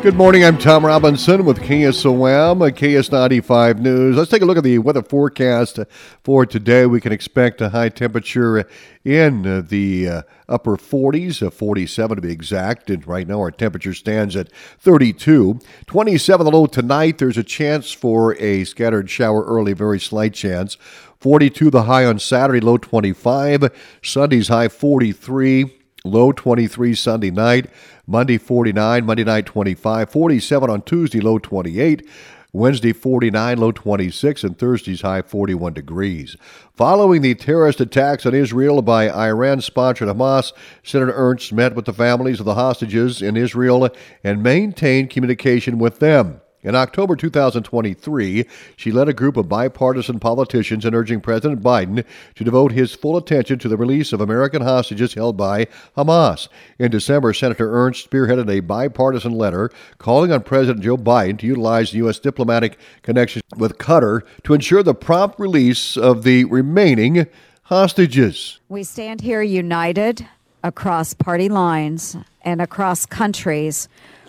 Good morning. I'm Tom Robinson with KSOM, KS95 News. Let's take a look at the weather forecast for today. We can expect a high temperature in the uh, upper 40s, uh, 47 to be exact. And right now our temperature stands at 32. 27 the low tonight. There's a chance for a scattered shower early, very slight chance. 42 the high on Saturday, low 25. Sunday's high 43. Low 23 Sunday night, Monday 49, Monday night 25, 47 on Tuesday, low 28. Wednesday 49, low 26, and Thursday's high 41 degrees. Following the terrorist attacks on Israel by Iran sponsored Hamas, Senator Ernst met with the families of the hostages in Israel and maintained communication with them. In October 2023, she led a group of bipartisan politicians in urging President Biden to devote his full attention to the release of American hostages held by Hamas. In December, Senator Ernst spearheaded a bipartisan letter calling on President Joe Biden to utilize U.S. diplomatic connections with Qatar to ensure the prompt release of the remaining hostages. We stand here united across party lines and across countries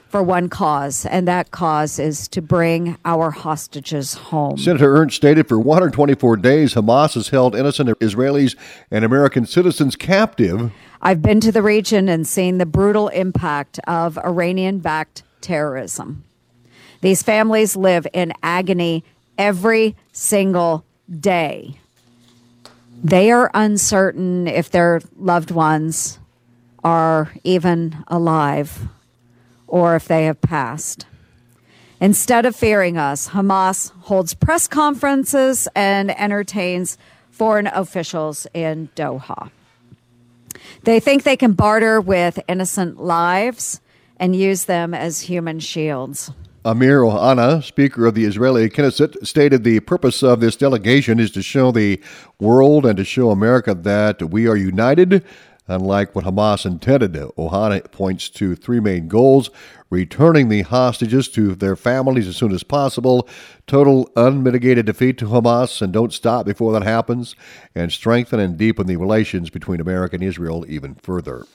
for one cause, and that cause is to bring our hostages home. Senator Ernst stated for 124 days, Hamas has held innocent Israelis and American citizens captive. I've been to the region and seen the brutal impact of Iranian backed terrorism. These families live in agony every single day. They are uncertain if their loved ones are even alive or if they have passed. Instead of fearing us, Hamas holds press conferences and entertains foreign officials in Doha. They think they can barter with innocent lives and use them as human shields. Amir Ohana, Speaker of the Israeli Knesset, stated the purpose of this delegation is to show the world and to show America that we are united Unlike what Hamas intended, Ohana points to three main goals returning the hostages to their families as soon as possible, total unmitigated defeat to Hamas, and don't stop before that happens, and strengthen and deepen the relations between America and Israel even further.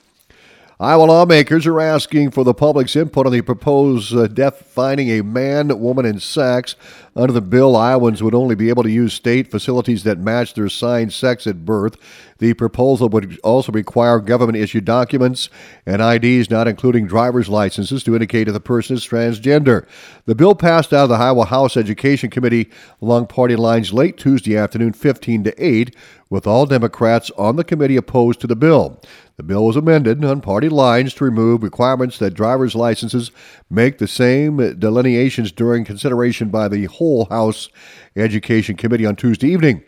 Iowa lawmakers are asking for the public's input on the proposed uh, defining a man, woman, and sex. Under the bill, Iowans would only be able to use state facilities that match their assigned sex at birth. The proposal would also require government issued documents and IDs, not including driver's licenses, to indicate if the person is transgender. The bill passed out of the Iowa House Education Committee along party lines late Tuesday afternoon, 15 to 8, with all Democrats on the committee opposed to the bill. The bill was amended on party lines to remove requirements that driver's licenses make the same delineations during consideration by the whole House Education Committee on Tuesday evening.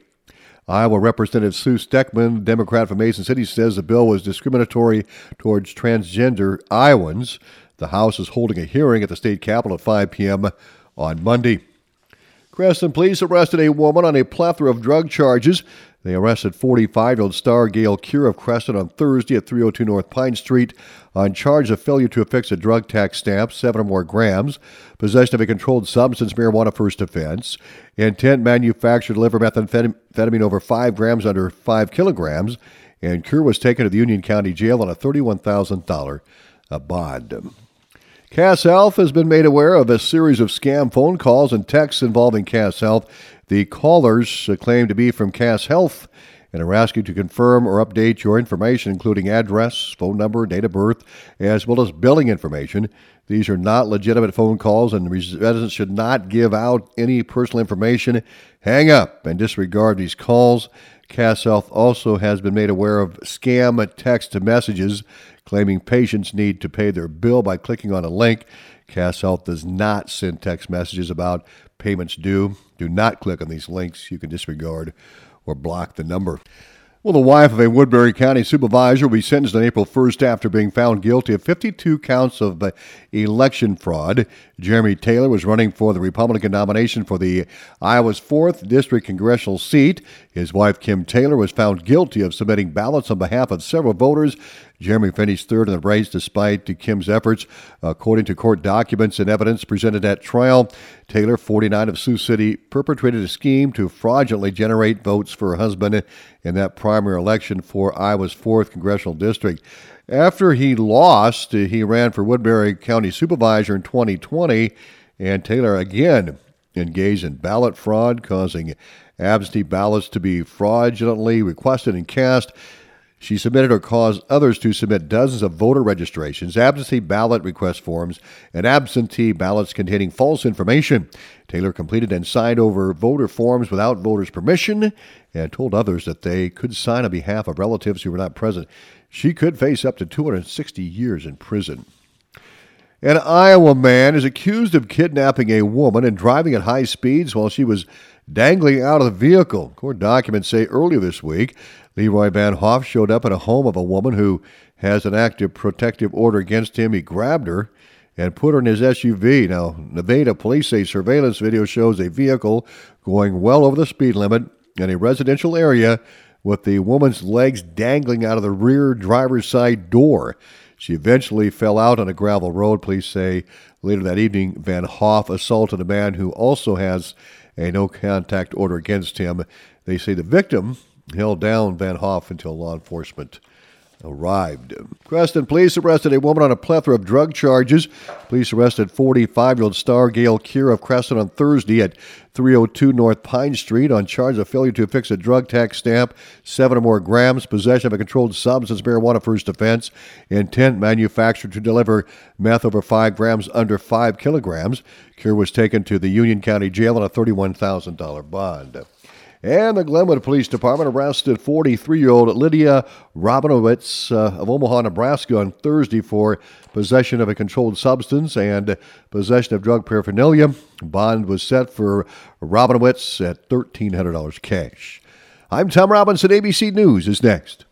Iowa Representative Sue Steckman, Democrat from Mason City, says the bill was discriminatory towards transgender Iowans. The House is holding a hearing at the state capitol at 5 p.m. on Monday. Creston police arrested a woman on a plethora of drug charges. They arrested 45 year old star Gail Cure of Creston on Thursday at 302 North Pine Street on charge of failure to affix a drug tax stamp, seven or more grams, possession of a controlled substance, marijuana first offense, intent manufacture deliver methamphetamine over five grams under five kilograms, and Cure was taken to the Union County Jail on a $31,000 uh, bond. Cass Health has been made aware of a series of scam phone calls and texts involving Cass Health the callers uh, claim to be from Cass Health and are asking to confirm or update your information, including address, phone number, date of birth, as well as billing information. These are not legitimate phone calls, and residents should not give out any personal information. Hang up and disregard these calls. Cass Health also has been made aware of scam text messages claiming patients need to pay their bill by clicking on a link. Cass Health does not send text messages about payments due. Do not click on these links. You can disregard or block the number. Well, the wife of a Woodbury County supervisor will be sentenced on April 1st after being found guilty of 52 counts of uh, election fraud. Jeremy Taylor was running for the Republican nomination for the Iowa's 4th District congressional seat. His wife, Kim Taylor, was found guilty of submitting ballots on behalf of several voters. Jeremy finished third in the race despite Kim's efforts. According to court documents and evidence presented at trial, Taylor, 49 of Sioux City, perpetrated a scheme to fraudulently generate votes for her husband in that primary election for Iowa's 4th Congressional District. After he lost, he ran for Woodbury County Supervisor in 2020, and Taylor again engaged in ballot fraud, causing absentee ballots to be fraudulently requested and cast. She submitted or caused others to submit dozens of voter registrations, absentee ballot request forms, and absentee ballots containing false information. Taylor completed and signed over voter forms without voters' permission and told others that they could sign on behalf of relatives who were not present. She could face up to 260 years in prison. An Iowa man is accused of kidnapping a woman and driving at high speeds while she was dangling out of the vehicle. Court documents say earlier this week, Leroy Van Hoff showed up at a home of a woman who has an active protective order against him. He grabbed her and put her in his SUV. Now, Nevada police say surveillance video shows a vehicle going well over the speed limit in a residential area with the woman's legs dangling out of the rear driver's side door. She eventually fell out on a gravel road. Police say later that evening, Van Hoff assaulted a man who also has a no contact order against him. They say the victim held down Van Hoff until law enforcement arrived. Creston police arrested a woman on a plethora of drug charges. Police arrested 45 year old Star Gail Kier of Creston on Thursday at 302 North Pine Street on charge of failure to affix a drug tax stamp, seven or more grams, possession of a controlled substance, marijuana first offense, intent manufactured to deliver meth over five grams under five kilograms. Kier was taken to the Union County Jail on a $31,000 bond. And the Glenwood Police Department arrested 43 year old Lydia Robinowitz uh, of Omaha, Nebraska on Thursday for possession of a controlled substance and possession of drug paraphernalia. Bond was set for Robinowitz at $1,300 cash. I'm Tom Robinson. ABC News is next.